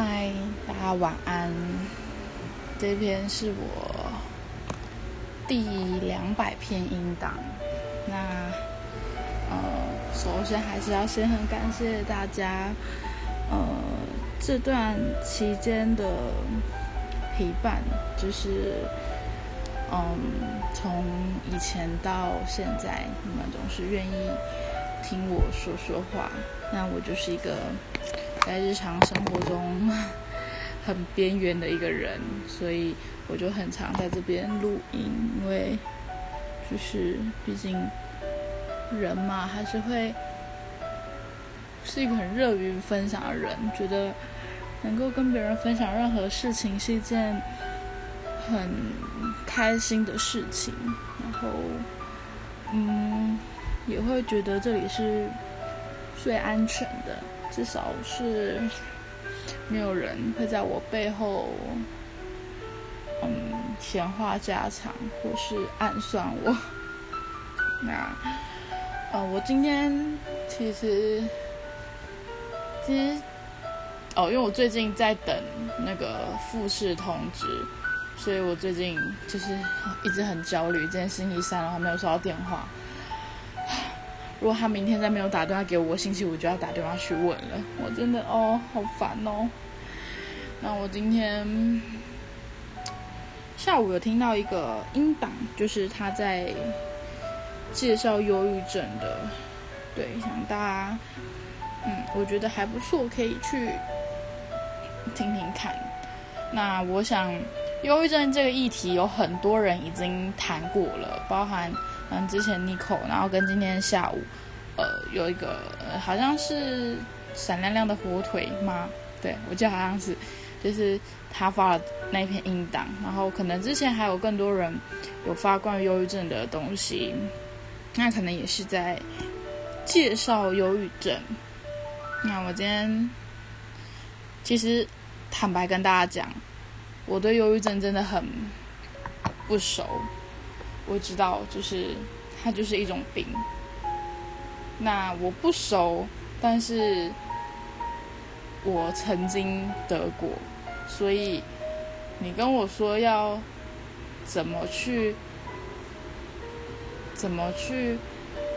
嗨，大家晚安。这篇是我第两百篇音档。那呃，首先还是要先很感谢大家，呃，这段期间的陪伴，就是嗯，从以前到现在，你们总是愿意听我说说话。那我就是一个。在日常生活中 很边缘的一个人，所以我就很常在这边录音，因为就是毕竟人嘛，还是会是一个很热于分享的人，觉得能够跟别人分享任何事情是一件很开心的事情，然后嗯，也会觉得这里是最安全的。至少是没有人会在我背后，嗯，闲话家常或是暗算我。那，呃，我今天其实，其实，哦，因为我最近在等那个复试通知，所以我最近就是一直很焦虑。今天星期三了，还没有收到电话。如果他明天再没有打电话给我，星期五就要打电话去问了。我真的哦，好烦哦。那我今天下午有听到一个音档，就是他在介绍忧郁症的，对，想大家，嗯，我觉得还不错，可以去听听看。那我想，忧郁症这个议题有很多人已经谈过了，包含。嗯，之前 n i c o 然后跟今天下午，呃，有一个好像是闪亮亮的火腿吗？对，我记得好像是，就是他发了那篇音档，然后可能之前还有更多人有发关于忧郁症的东西，那可能也是在介绍忧郁症。那我今天其实坦白跟大家讲，我对忧郁症真的很不熟。我知道，就是它就是一种病。那我不熟，但是我曾经得过，所以你跟我说要怎么去，怎么去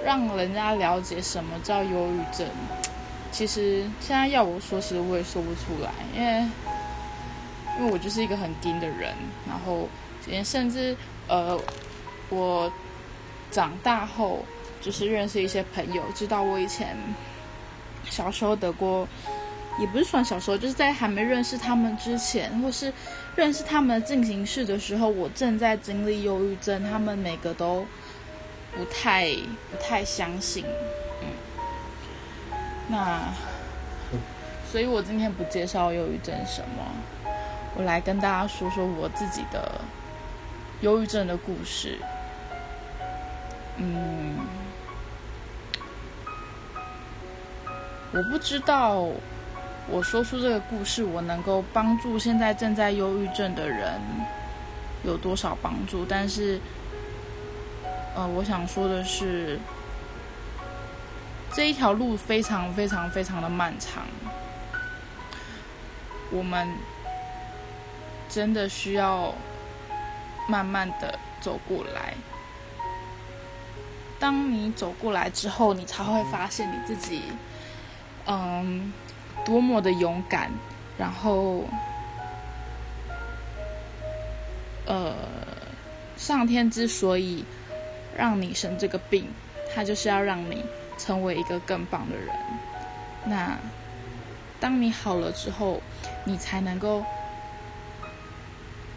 让人家了解什么叫忧郁症，其实现在要我说，其实我也说不出来，因为因为我就是一个很硬的人，然后甚至呃。我长大后，就是认识一些朋友，知道我以前小时候得过，也不是算小时候，就是在还没认识他们之前，或是认识他们进行式的时候，我正在经历忧郁症，他们每个都不太不太相信，嗯，那，所以我今天不介绍忧郁症什么，我来跟大家说说我自己的忧郁症的故事。嗯，我不知道我说出这个故事，我能够帮助现在正在忧郁症的人有多少帮助。但是，呃，我想说的是，这一条路非常非常非常的漫长，我们真的需要慢慢的走过来。当你走过来之后，你才会发现你自己，嗯，多么的勇敢。然后，呃，上天之所以让你生这个病，他就是要让你成为一个更棒的人。那当你好了之后，你才能够，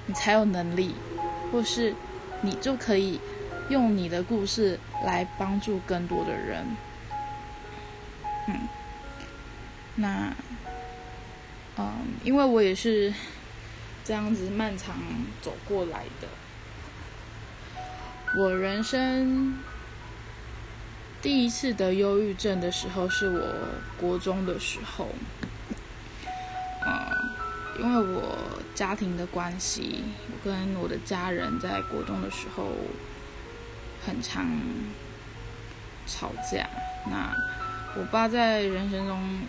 你才有能力，或是你就可以。用你的故事来帮助更多的人，嗯，那，嗯，因为我也是这样子漫长走过来的。我人生第一次得忧郁症的时候，是我国中的时候，嗯，因为我家庭的关系，我跟我的家人在国中的时候。很常吵架。那我爸在人生中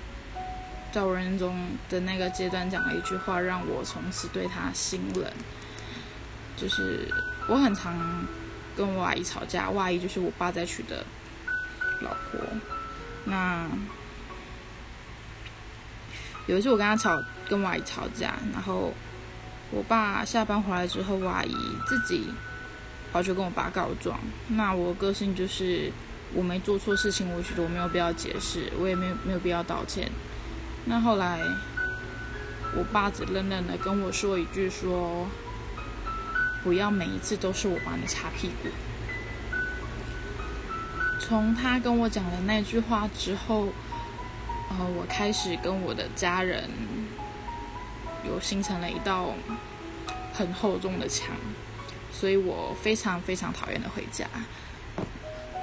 在我人生中的那个阶段讲了一句话，让我从此对他心冷。就是我很常跟我阿姨吵架，我阿姨就是我爸在娶的老婆。那有一次我跟他吵，跟我阿姨吵架，然后我爸下班回来之后，我阿姨自己然后就跟我爸告状。那我个性就是我没做错事情，我觉得我没有必要解释，我也没有没有必要道歉。那后来我爸只冷冷的跟我说一句说。不要每一次都是我帮你擦屁股。从他跟我讲了那句话之后，呃，我开始跟我的家人有形成了一道很厚重的墙，所以我非常非常讨厌的回家。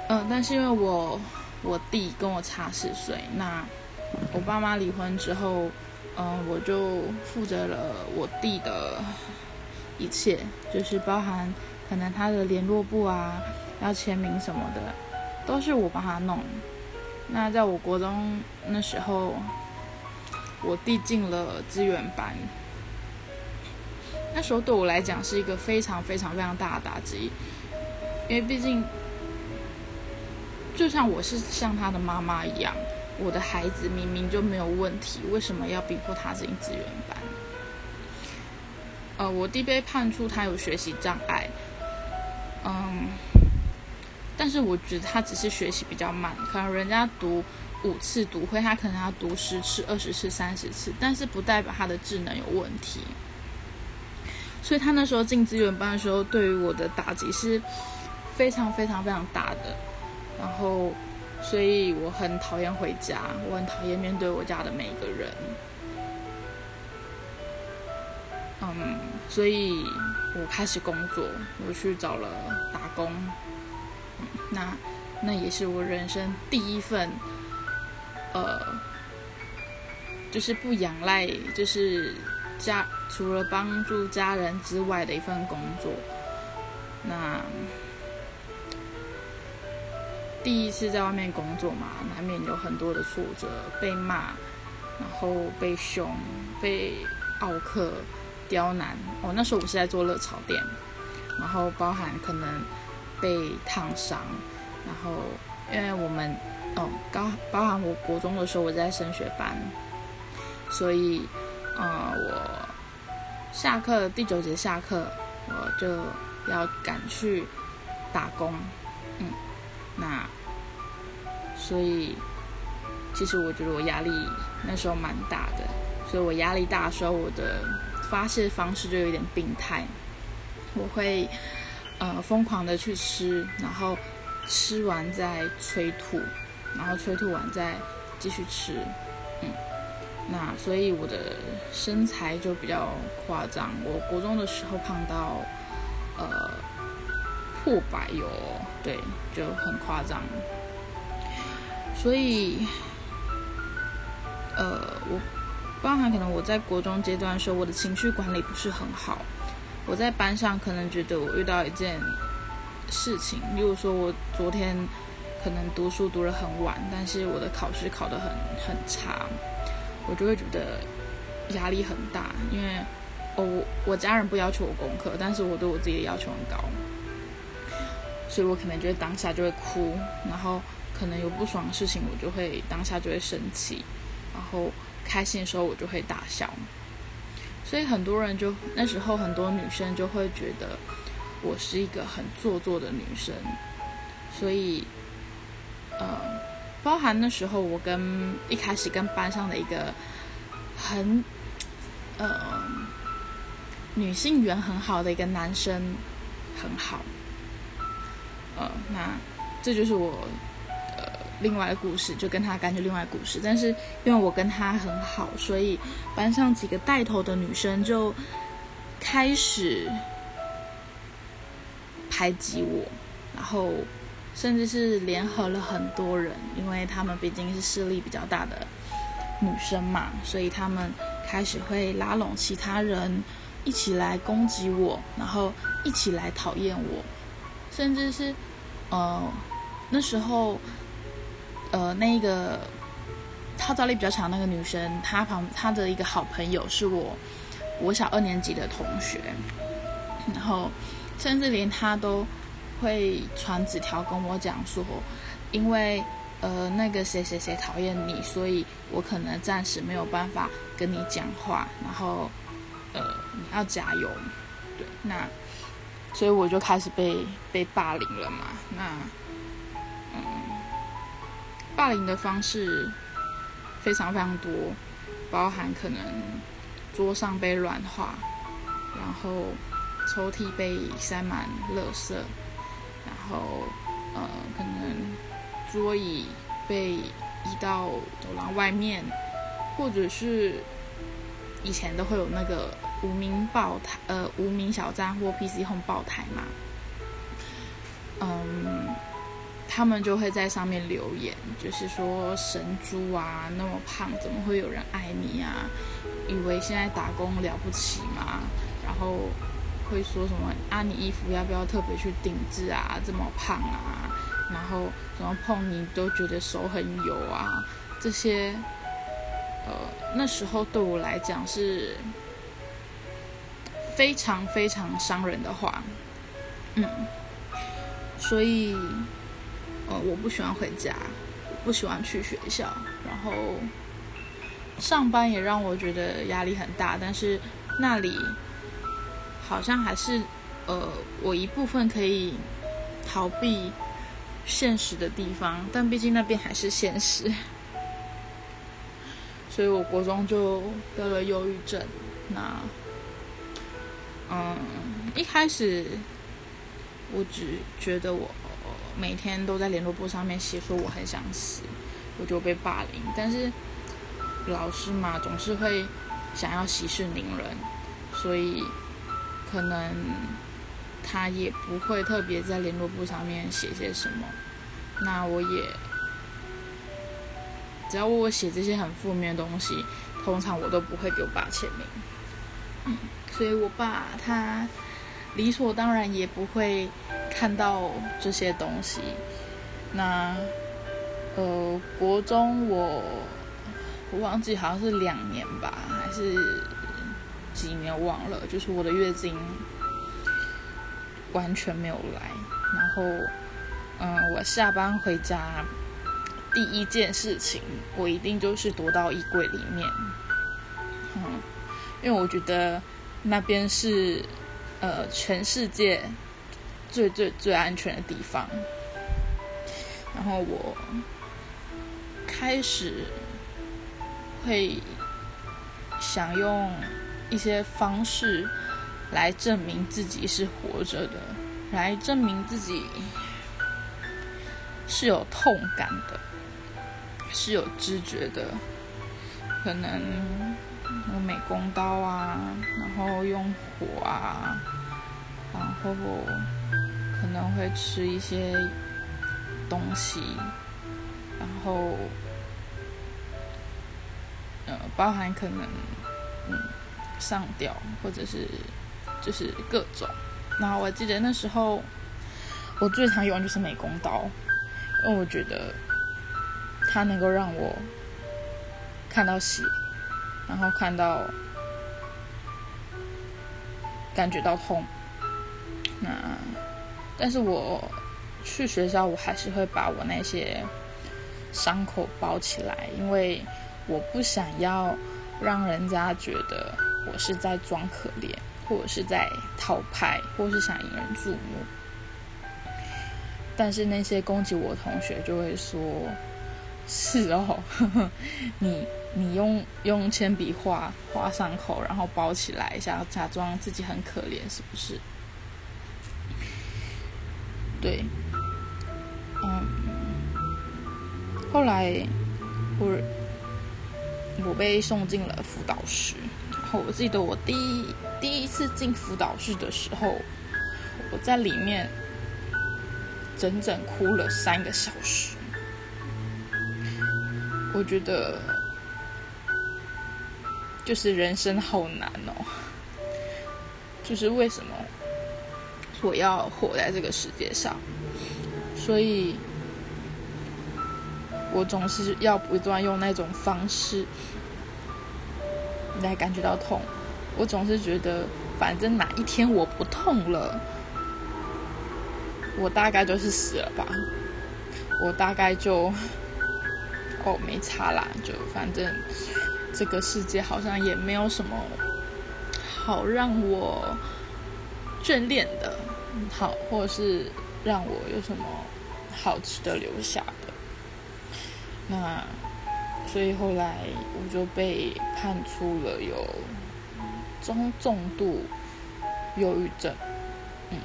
嗯，但是因为我我弟跟我差四岁，那我爸妈离婚之后，嗯，我就负责了我弟的。一切就是包含可能他的联络簿啊，要签名什么的，都是我帮他弄。那在我国中那时候，我弟进了资源班，那时候对我来讲是一个非常非常非常大的打击，因为毕竟就像我是像他的妈妈一样，我的孩子明明就没有问题，为什么要逼迫他进资源班？呃，我弟被判处他有学习障碍，嗯，但是我觉得他只是学习比较慢，可能人家读五次读会，他可能要读十次、二十次、三十次，但是不代表他的智能有问题。所以他那时候进资源班的时候，对于我的打击是非常非常非常大的。然后，所以我很讨厌回家，我很讨厌面对我家的每一个人。嗯，所以我开始工作，我去找了打工。那那也是我人生第一份，呃，就是不仰赖，就是家除了帮助家人之外的一份工作。那第一次在外面工作嘛，难免有很多的挫折，被骂，然后被凶，被奥克。刁难哦，那时候我是在做热炒店，然后包含可能被烫伤，然后因为我们哦，刚包含我国中的时候我在升学班，所以呃我下课第九节下课我就要赶去打工，嗯，那所以其实我觉得我压力那时候蛮大的，所以我压力大的时候我的。发泄方式就有点病态，我会呃疯狂的去吃，然后吃完再催吐，然后催吐完再继续吃，嗯，那所以我的身材就比较夸张。我国中的时候胖到呃破百哟，对，就很夸张。所以呃我。包含可能我在国中阶段的时候，我的情绪管理不是很好。我在班上可能觉得我遇到一件事情，例如说我昨天可能读书读得很晚，但是我的考试考得很很差，我就会觉得压力很大。因为哦，我家人不要求我功课，但是我对我自己的要求很高，所以我可能就会当下就会哭，然后可能有不爽的事情，我就会当下就会生气，然后。开心的时候我就会大笑，所以很多人就那时候很多女生就会觉得我是一个很做作的女生，所以呃，包含那时候我跟一开始跟班上的一个很呃女性缘很好的一个男生很好，呃，那这就是我呃。另外的故事就跟他感觉另外故事，但是因为我跟他很好，所以班上几个带头的女生就开始排挤我，然后甚至是联合了很多人，因为他们毕竟是势力比较大的女生嘛，所以他们开始会拉拢其他人一起来攻击我，然后一起来讨厌我，甚至是呃那时候。呃，那个号召力比较强那个女生，她旁她的一个好朋友是我我小二年级的同学，然后甚至连她都会传纸条跟我讲说，因为呃那个谁谁谁讨厌你，所以我可能暂时没有办法跟你讲话，然后呃你要加油，对，那所以我就开始被被霸凌了嘛，那嗯霸凌的方式。非常非常多，包含可能桌上被乱画，然后抽屉被塞满垃圾，然后呃可能桌椅被移到走廊外面，或者是以前都会有那个无名爆台呃无名小站或 PC 轰爆台嘛，嗯。他们就会在上面留言，就是说神猪啊，那么胖，怎么会有人爱你啊？以为现在打工了不起吗？然后会说什么啊？你衣服要不要特别去定制啊？这么胖啊？然后怎么碰你都觉得手很油啊？这些，呃，那时候对我来讲是非常非常伤人的话，嗯，所以。呃，我不喜欢回家，不喜欢去学校，然后上班也让我觉得压力很大。但是那里好像还是呃，我一部分可以逃避现实的地方，但毕竟那边还是现实，所以我国中就得了忧郁症。那嗯，一开始我只觉得我。每天都在联络簿上面写说我很想死，我就被霸凌。但是老师嘛，总是会想要息事宁人，所以可能他也不会特别在联络簿上面写些什么。那我也只要我写这些很负面的东西，通常我都不会给我爸签名。所以我爸他理所当然也不会。看到这些东西，那呃，国中我我忘记好像是两年吧，还是几年忘了，就是我的月经完全没有来，然后嗯，我下班回家第一件事情，我一定就是躲到衣柜里面，嗯，因为我觉得那边是呃全世界。最最最安全的地方，然后我开始会想用一些方式来证明自己是活着的，来证明自己是有痛感的，是有知觉的，可能用美工刀啊，然后用火啊，然后。可能会吃一些东西，然后，呃，包含可能，嗯，上吊，或者是就是各种。然后我记得那时候我最常用就是美工刀，因为我觉得它能够让我看到血，然后看到感觉到痛，那。但是我去学校，我还是会把我那些伤口包起来，因为我不想要让人家觉得我是在装可怜，或者是在讨拍，或是想引人注目。但是那些攻击我的同学就会说：“是哦，你你用用铅笔画画伤口，然后包起来，想要假装自己很可怜，是不是？”对，嗯，后来我我被送进了辅导室，我记得我第一第一次进辅导室的时候，我在里面整整哭了三个小时。我觉得就是人生好难哦，就是为什么？我要活在这个世界上，所以我总是要不断用那种方式来感觉到痛。我总是觉得，反正哪一天我不痛了，我大概就是死了吧。我大概就，哦，没差啦，就反正这个世界好像也没有什么好让我眷恋的，好，或者是让我有什么好值得留下的。那所以后来我就被判出了有中重度忧郁症，嗯，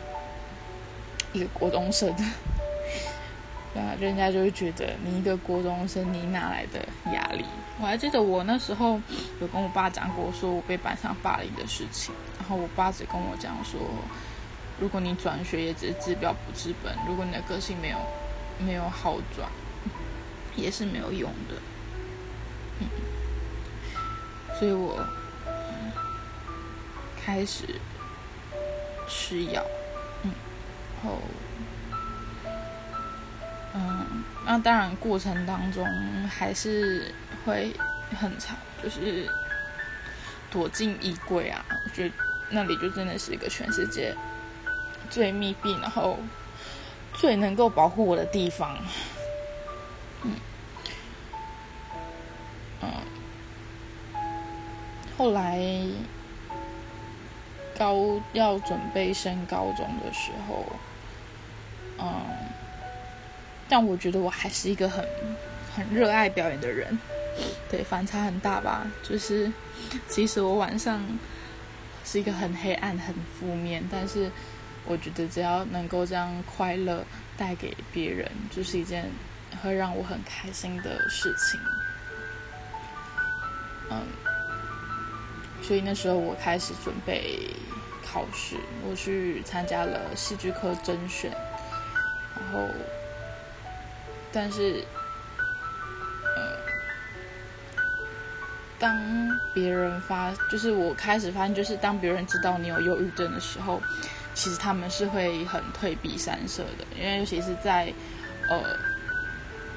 一个国中生。那人家就会觉得你一个国中生，你哪来的压力？我还记得我那时候有跟我爸讲过，说我被班上霸凌的事情。然后我爸只跟我讲说，如果你转学也只是治标不治本，如果你的个性没有没有好转，也是没有用的。嗯，所以我开始吃药，嗯，然后。嗯，那当然，过程当中还是会很长，就是躲进衣柜啊，我觉得那里就真的是一个全世界最密闭，然后最能够保护我的地方。嗯，嗯，后来高要准备升高中的时候，嗯。但我觉得我还是一个很很热爱表演的人，对，反差很大吧？就是其实我晚上是一个很黑暗、很负面，但是我觉得只要能够将快乐带给别人，就是一件会让我很开心的事情。嗯，所以那时候我开始准备考试，我去参加了戏剧科甄选，然后。但是，呃，当别人发，就是我开始发现，就是当别人知道你有忧郁症的时候，其实他们是会很退避三舍的，因为尤其是在，呃，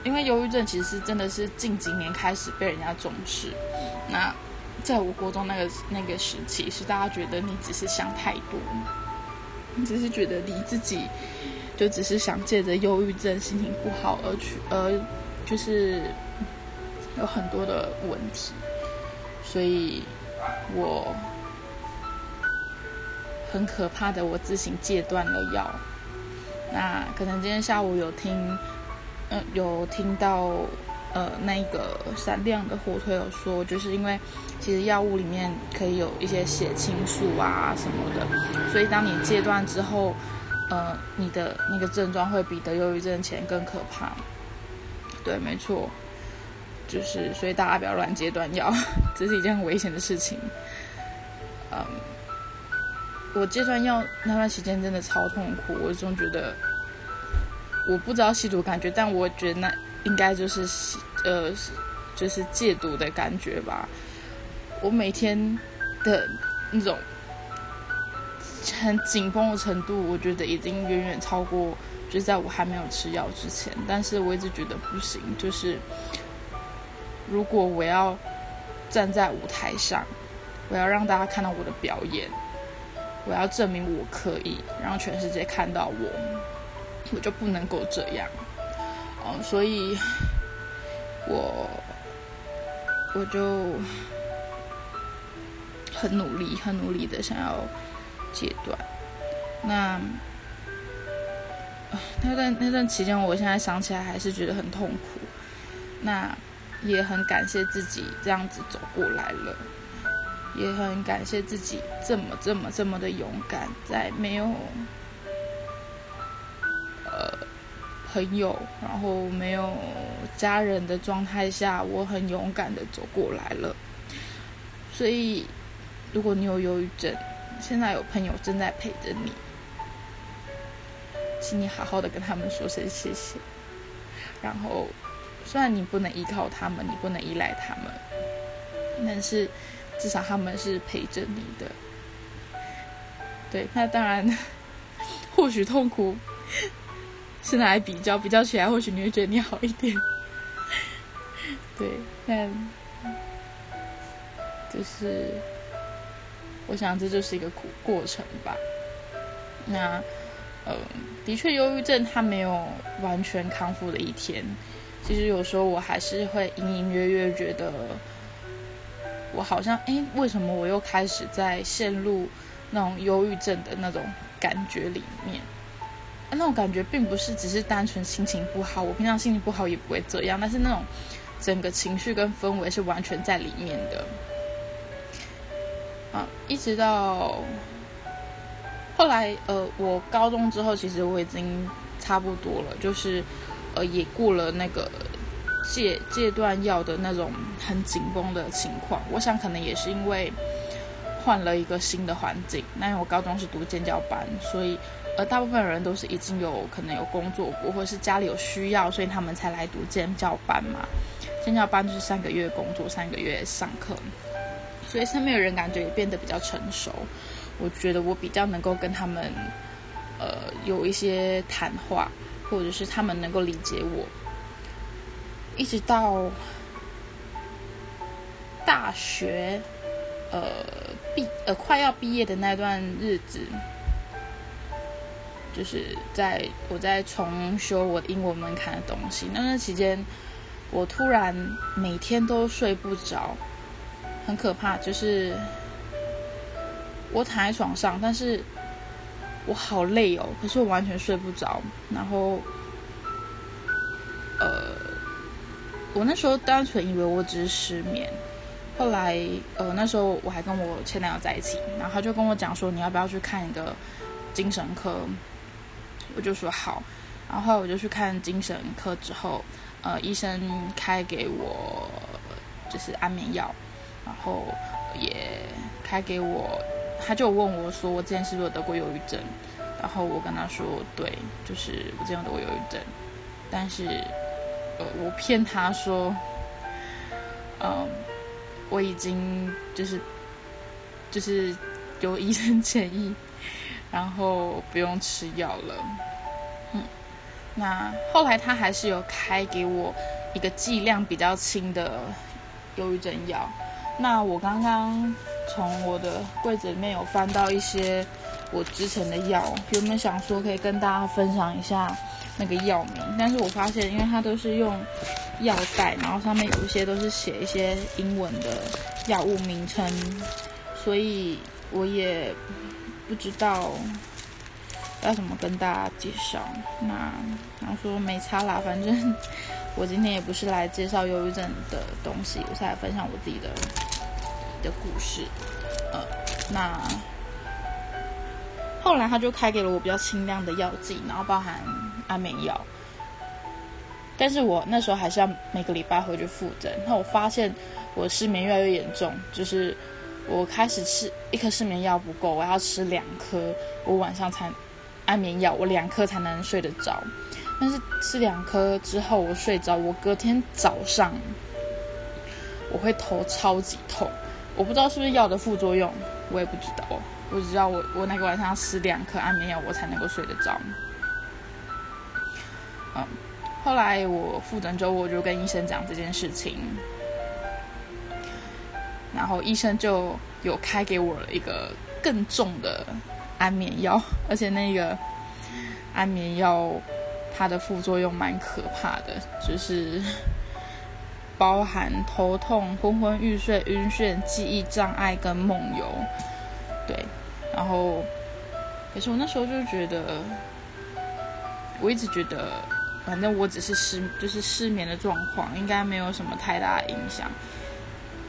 因为忧郁症其实真的是近几年开始被人家重视。那在我国中那个那个时期，是大家觉得你只是想太多，你只是觉得你自己。就只是想借着忧郁症、心情不好而去，而就是有很多的问题，所以我很可怕的，我自行戒断了药。那可能今天下午有听，嗯，有听到呃那个闪亮的火腿有说，就是因为其实药物里面可以有一些血清素啊什么的，所以当你戒断之后。呃，你的那个症状会比得忧郁症前更可怕。对，没错，就是所以大家不要乱戒断药，这是一件很危险的事情。嗯，我戒断药那段时间真的超痛苦，我总觉得我不知道吸毒感觉，但我觉得那应该就是呃，就是戒毒的感觉吧。我每天的那种。很紧绷的程度，我觉得已经远远超过，就是在我还没有吃药之前。但是我一直觉得不行，就是如果我要站在舞台上，我要让大家看到我的表演，我要证明我可以让全世界看到我，我就不能够这样。哦，所以我我就很努力，很努力的想要。戒断，那那段那段期间，我现在想起来还是觉得很痛苦。那也很感谢自己这样子走过来了，也很感谢自己这么这么这么的勇敢，在没有朋友，然后没有家人的状态下，我很勇敢的走过来了。所以，如果你有忧郁症，现在有朋友正在陪着你，请你好好的跟他们说声谢谢。然后，虽然你不能依靠他们，你不能依赖他们，但是至少他们是陪着你的。对，那当然，或许痛苦，现在来比较比较起来，或许你会觉得你好一点。对，但就是我想这就是一个过过程吧。那呃，的确，忧郁症它没有完全康复的一天。其实有时候我还是会隐隐约约觉得，我好像哎，为什么我又开始在陷入那种忧郁症的那种感觉里面？那种感觉并不是只是单纯心情不好，我平常心情不好也不会这样，但是那种整个情绪跟氛围是完全在里面的。啊，一直到后来，呃，我高中之后，其实我已经差不多了，就是。呃，也过了那个戒戒断药的那种很紧绷的情况。我想可能也是因为换了一个新的环境。那因为我高中是读建教班，所以呃，大部分人都是已经有可能有工作过，或者是家里有需要，所以他们才来读建教班嘛。建教班就是三个月工作，三个月上课，所以身边的人感觉也变得比较成熟。我觉得我比较能够跟他们呃有一些谈话。或者是他们能够理解我，一直到大学，呃毕呃快要毕业的那段日子，就是在我在重修我的英文门槛的东西。那段期间，我突然每天都睡不着，很可怕。就是我躺在床上，但是。我好累哦，可是我完全睡不着。然后，呃，我那时候单纯以为我只是失眠。后来，呃，那时候我还跟我前男友在一起，然后他就跟我讲说：“你要不要去看一个精神科？”我就说好。然后我就去看精神科之后，呃，医生开给我就是安眠药，然后也开给我。他就问我说：“我之前是不是得过忧郁症？”然后我跟他说：“对，就是我之前有得过忧郁症。”但是，呃，我骗他说：“嗯，我已经就是就是有医生建议，然后不用吃药了。”嗯，那后来他还是有开给我一个剂量比较轻的忧郁症药。那我刚刚。从我的柜子里面有翻到一些我之前的药，有没有想说可以跟大家分享一下那个药名？但是我发现，因为它都是用药袋，然后上面有一些都是写一些英文的药物名称，所以我也不知道要怎么跟大家介绍。那然后说没差啦，反正我今天也不是来介绍忧郁症的东西，我是来分享我自己的。的故事，呃，那后来他就开给了我比较清亮的药剂，然后包含安眠药。但是我那时候还是要每个礼拜回去复诊。那我发现我失眠越来越严重，就是我开始吃一颗失眠药不够，我要吃两颗，我晚上才安眠药，我两颗才能睡得着。但是吃两颗之后我睡着，我隔天早上我会头超级痛。我不知道是不是药的副作用，我也不知道。我只知道我我那个晚上要吃两颗安眠药，我才能够睡得着。嗯，后来我复诊之后，我就跟医生讲这件事情，然后医生就有开给我了一个更重的安眠药，而且那个安眠药它的副作用蛮可怕的，就是。包含头痛、昏昏欲睡、晕眩、记忆障碍跟梦游，对，然后，可是我那时候就觉得，我一直觉得，反正我只是失，就是失眠的状况，应该没有什么太大的影响。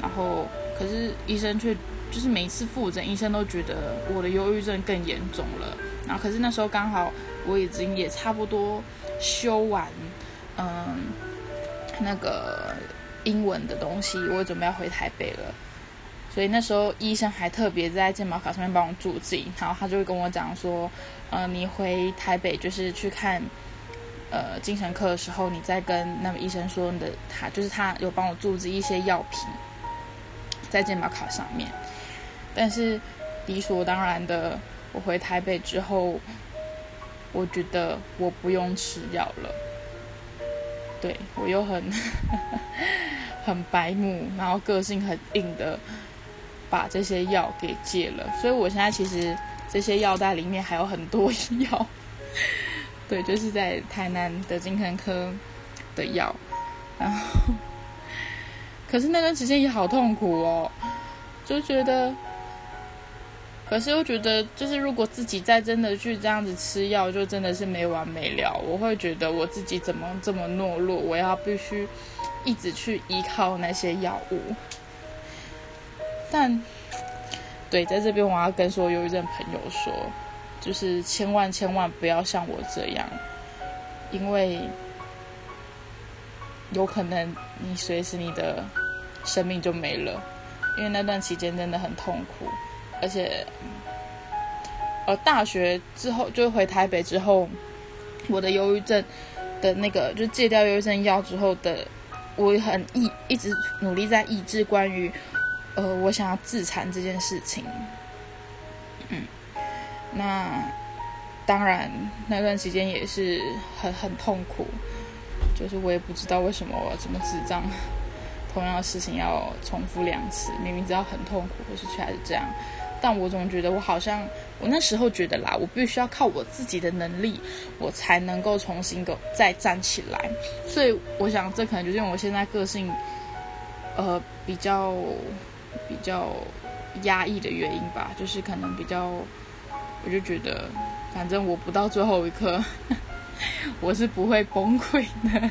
然后，可是医生却就是每次复诊，医生都觉得我的忧郁症更严重了。然后，可是那时候刚好我已经也差不多修完，嗯，那个。英文的东西，我准备要回台北了，所以那时候医生还特别在健保卡上面帮我注记，然后他就会跟我讲说，呃，你回台北就是去看呃精神科的时候，你再跟那个医生说你的，他就是他有帮我注资一些药品在健保卡上面，但是理所当然的，我回台北之后，我觉得我不用吃药了。对我又很，很白目，然后个性很硬的把这些药给戒了。所以我现在其实这些药袋里面还有很多 药，对，就是在台南的精神科的药，然后 可是那段时间也好痛苦哦，就觉得。可是又觉得，就是如果自己再真的去这样子吃药，就真的是没完没了。我会觉得我自己怎么这么懦弱，我要必须一直去依靠那些药物。但，对，在这边我要跟所有忧郁症朋友说，就是千万千万不要像我这样，因为有可能你随时你的生命就没了，因为那段期间真的很痛苦。而且，呃，大学之后就回台北之后，我的忧郁症的那个就戒掉忧郁症药之后的，我很抑一直努力在抑制关于呃我想要自残这件事情。那当然那段时间也是很很痛苦，就是我也不知道为什么我这么智障，同样的事情要重复两次，明明知道很痛苦，可是却还是这样。但我总觉得我好像，我那时候觉得啦，我必须要靠我自己的能力，我才能够重新个再站起来。所以我想，这可能就是因为我现在个性，呃，比较比较压抑的原因吧。就是可能比较，我就觉得，反正我不到最后一刻，我是不会崩溃的。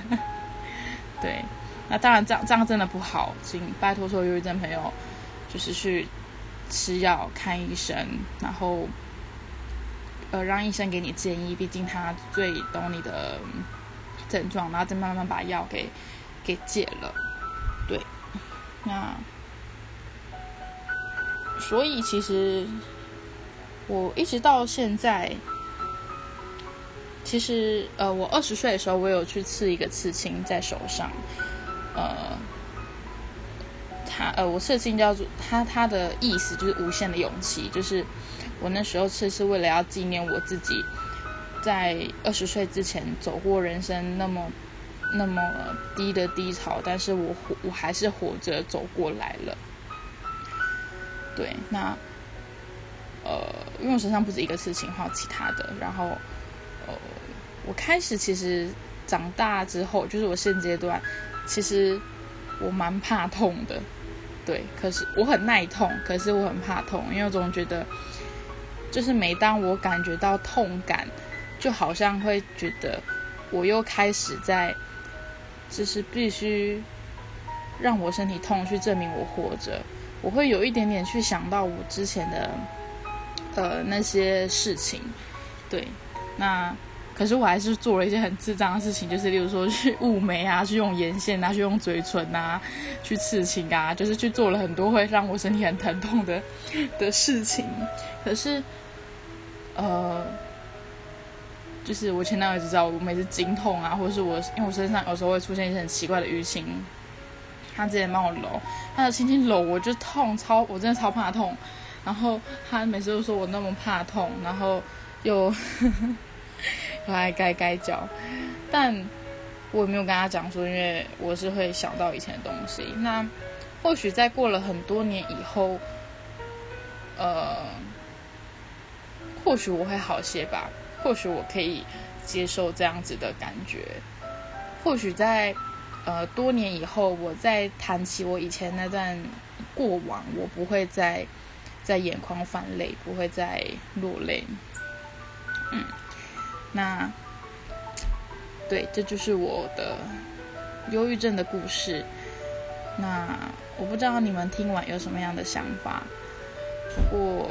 对，那当然这样这样真的不好，请拜托所有忧郁症朋友，就是去。吃药、看医生，然后，呃，让医生给你建议，毕竟他最懂你的症状，然后再慢慢把药给给戒了。对，那所以其实我一直到现在，其实呃，我二十岁的时候，我有去刺一个刺青在手上，呃。他呃，我刺青叫做他，他的意思就是无限的勇气。就是我那时候刺是为了要纪念我自己，在二十岁之前走过人生那么那么低的低潮，但是我我还是活着走过来了。对，那呃，因为我身上不止一个事情，还有其他的。然后呃，我开始其实长大之后，就是我现阶段，其实我蛮怕痛的。对，可是我很耐痛，可是我很怕痛，因为我总觉得，就是每当我感觉到痛感，就好像会觉得我又开始在，就是必须让我身体痛去证明我活着，我会有一点点去想到我之前的，呃那些事情，对，那。可是我还是做了一些很智障的事情，就是例如说去雾眉啊，去用眼线啊，去用嘴唇啊，去刺青啊，就是去做了很多会让我身体很疼痛的的事情。可是，呃，就是我前男友知道，我每次经痛啊，或者是我因为我身上有时候会出现一些很奇怪的淤青，他直接帮我揉，他就轻轻揉我就痛超，我真的超怕痛。然后他每次都说我那么怕痛，然后又。又还该该叫，但我也没有跟他讲说，因为我是会想到以前的东西。那或许在过了很多年以后，呃，或许我会好些吧。或许我可以接受这样子的感觉。或许在呃多年以后，我再谈起我以前那段过往，我不会再在眼眶泛泪，不会再落泪。嗯。那，对，这就是我的忧郁症的故事。那我不知道你们听完有什么样的想法，不过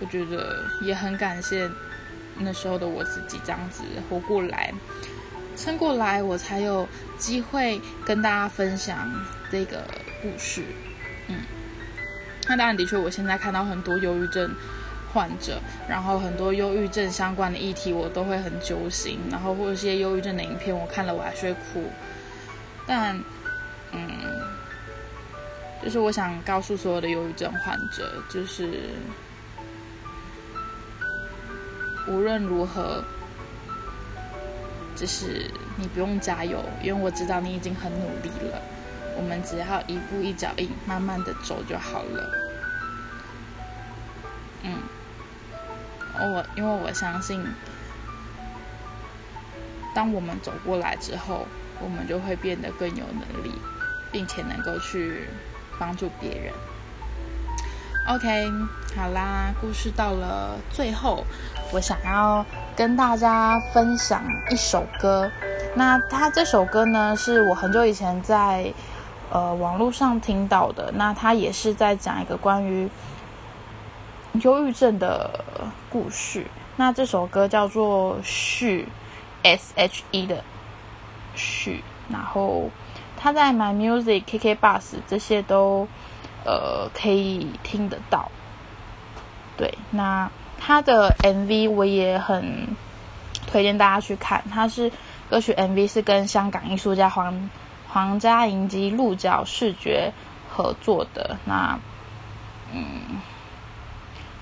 我觉得也很感谢那时候的我自己这样子活过来、撑过来，我才有机会跟大家分享这个故事。嗯，那当然，的确，我现在看到很多忧郁症。患者，然后很多忧郁症相关的议题我都会很揪心，然后或者一些忧郁症的影片我看了我还是会哭。但，嗯，就是我想告诉所有的忧郁症患者，就是无论如何，就是你不用加油，因为我知道你已经很努力了。我们只要一步一脚印，慢慢的走就好了。嗯，我因为我相信，当我们走过来之后，我们就会变得更有能力，并且能够去帮助别人。OK，好啦，故事到了最后，我想要跟大家分享一首歌。那他这首歌呢，是我很久以前在呃网络上听到的。那他也是在讲一个关于忧郁症的故事。那这首歌叫做《续》，S H E 的续。然后他在 My Music、KK Bus 这些都。呃，可以听得到。对，那他的 MV 我也很推荐大家去看。他是歌曲 MV 是跟香港艺术家黄皇家银及鹿角视觉合作的。那嗯，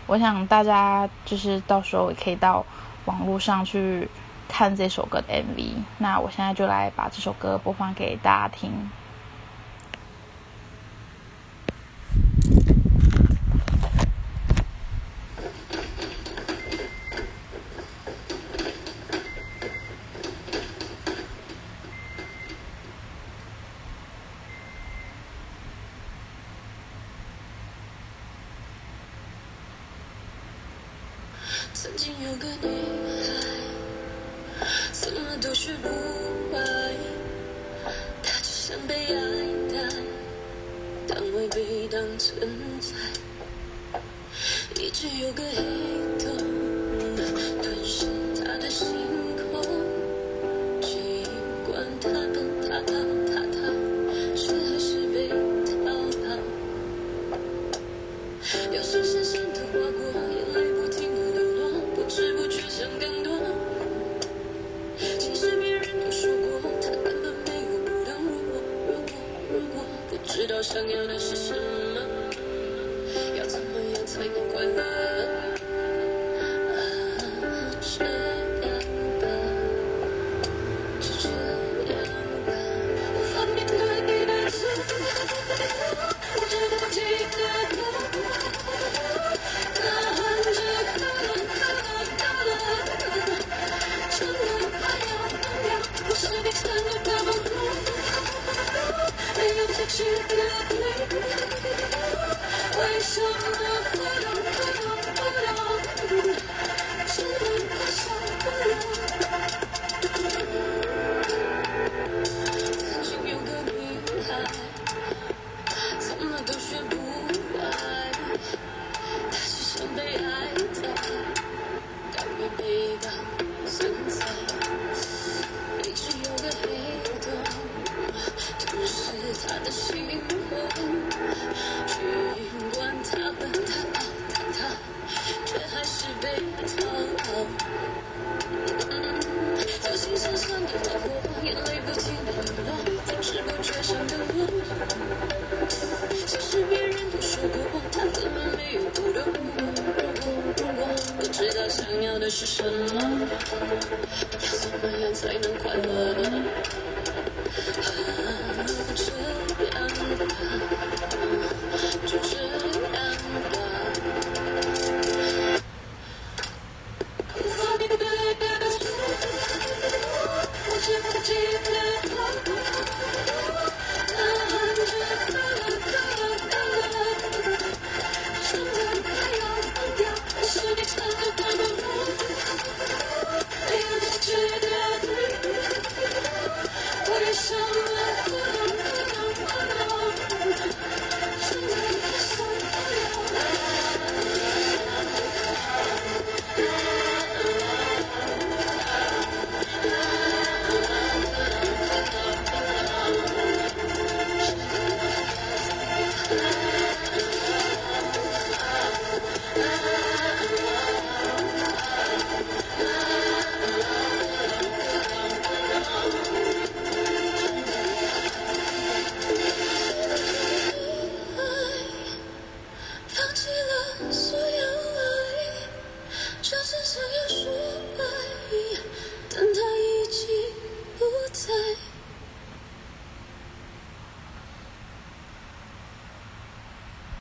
我想大家就是到时候也可以到网络上去看这首歌的 MV。那我现在就来把这首歌播放给大家听。未被当存在。一直有个黑洞吞噬他的心想